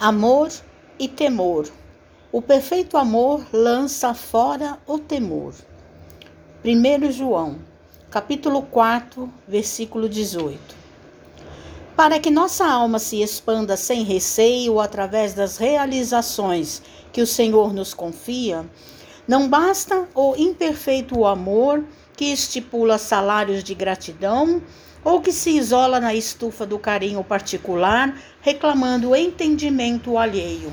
Amor e temor. O perfeito amor lança fora o temor. 1 João, capítulo 4, versículo 18. Para que nossa alma se expanda sem receio através das realizações que o Senhor nos confia, não basta o imperfeito amor que estipula salários de gratidão ou que se isola na estufa do carinho particular, reclamando entendimento alheio.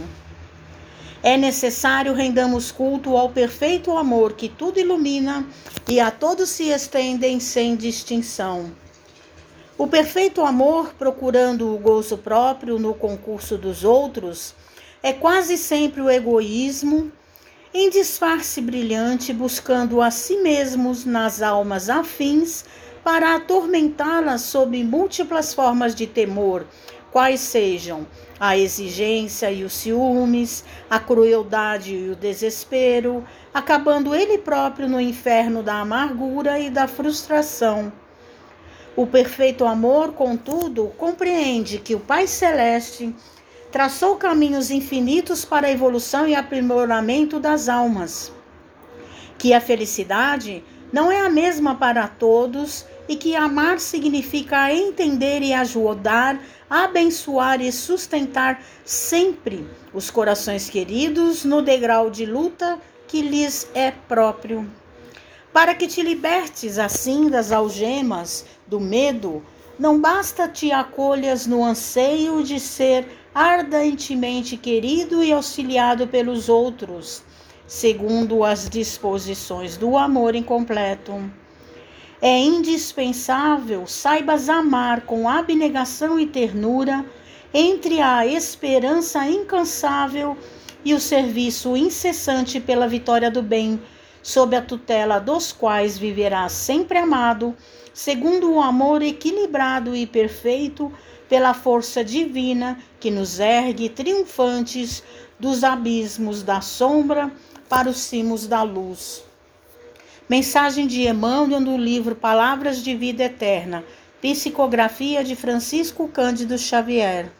É necessário rendamos culto ao perfeito amor que tudo ilumina e a todos se estendem sem distinção. O perfeito amor, procurando o gozo próprio no concurso dos outros, é quase sempre o egoísmo, em disfarce brilhante, buscando a si mesmos nas almas afins para atormentá-las sob múltiplas formas de temor, quais sejam a exigência e os ciúmes, a crueldade e o desespero, acabando ele próprio no inferno da amargura e da frustração. O perfeito amor, contudo, compreende que o Pai Celeste traçou caminhos infinitos para a evolução e aprimoramento das almas, que a felicidade não é a mesma para todos e que amar significa entender e ajudar, abençoar e sustentar sempre os corações queridos no degrau de luta que lhes é próprio. Para que te libertes assim das algemas do medo, não basta te acolhas no anseio de ser ardentemente querido e auxiliado pelos outros, segundo as disposições do amor incompleto. É indispensável saibas amar com abnegação e ternura entre a esperança incansável e o serviço incessante pela vitória do bem, sob a tutela dos quais viverás sempre amado, segundo o amor equilibrado e perfeito pela força divina que nos ergue triunfantes dos abismos da sombra para os cimos da luz. Mensagem de Emmanuel no livro Palavras de Vida Eterna, psicografia de Francisco Cândido Xavier.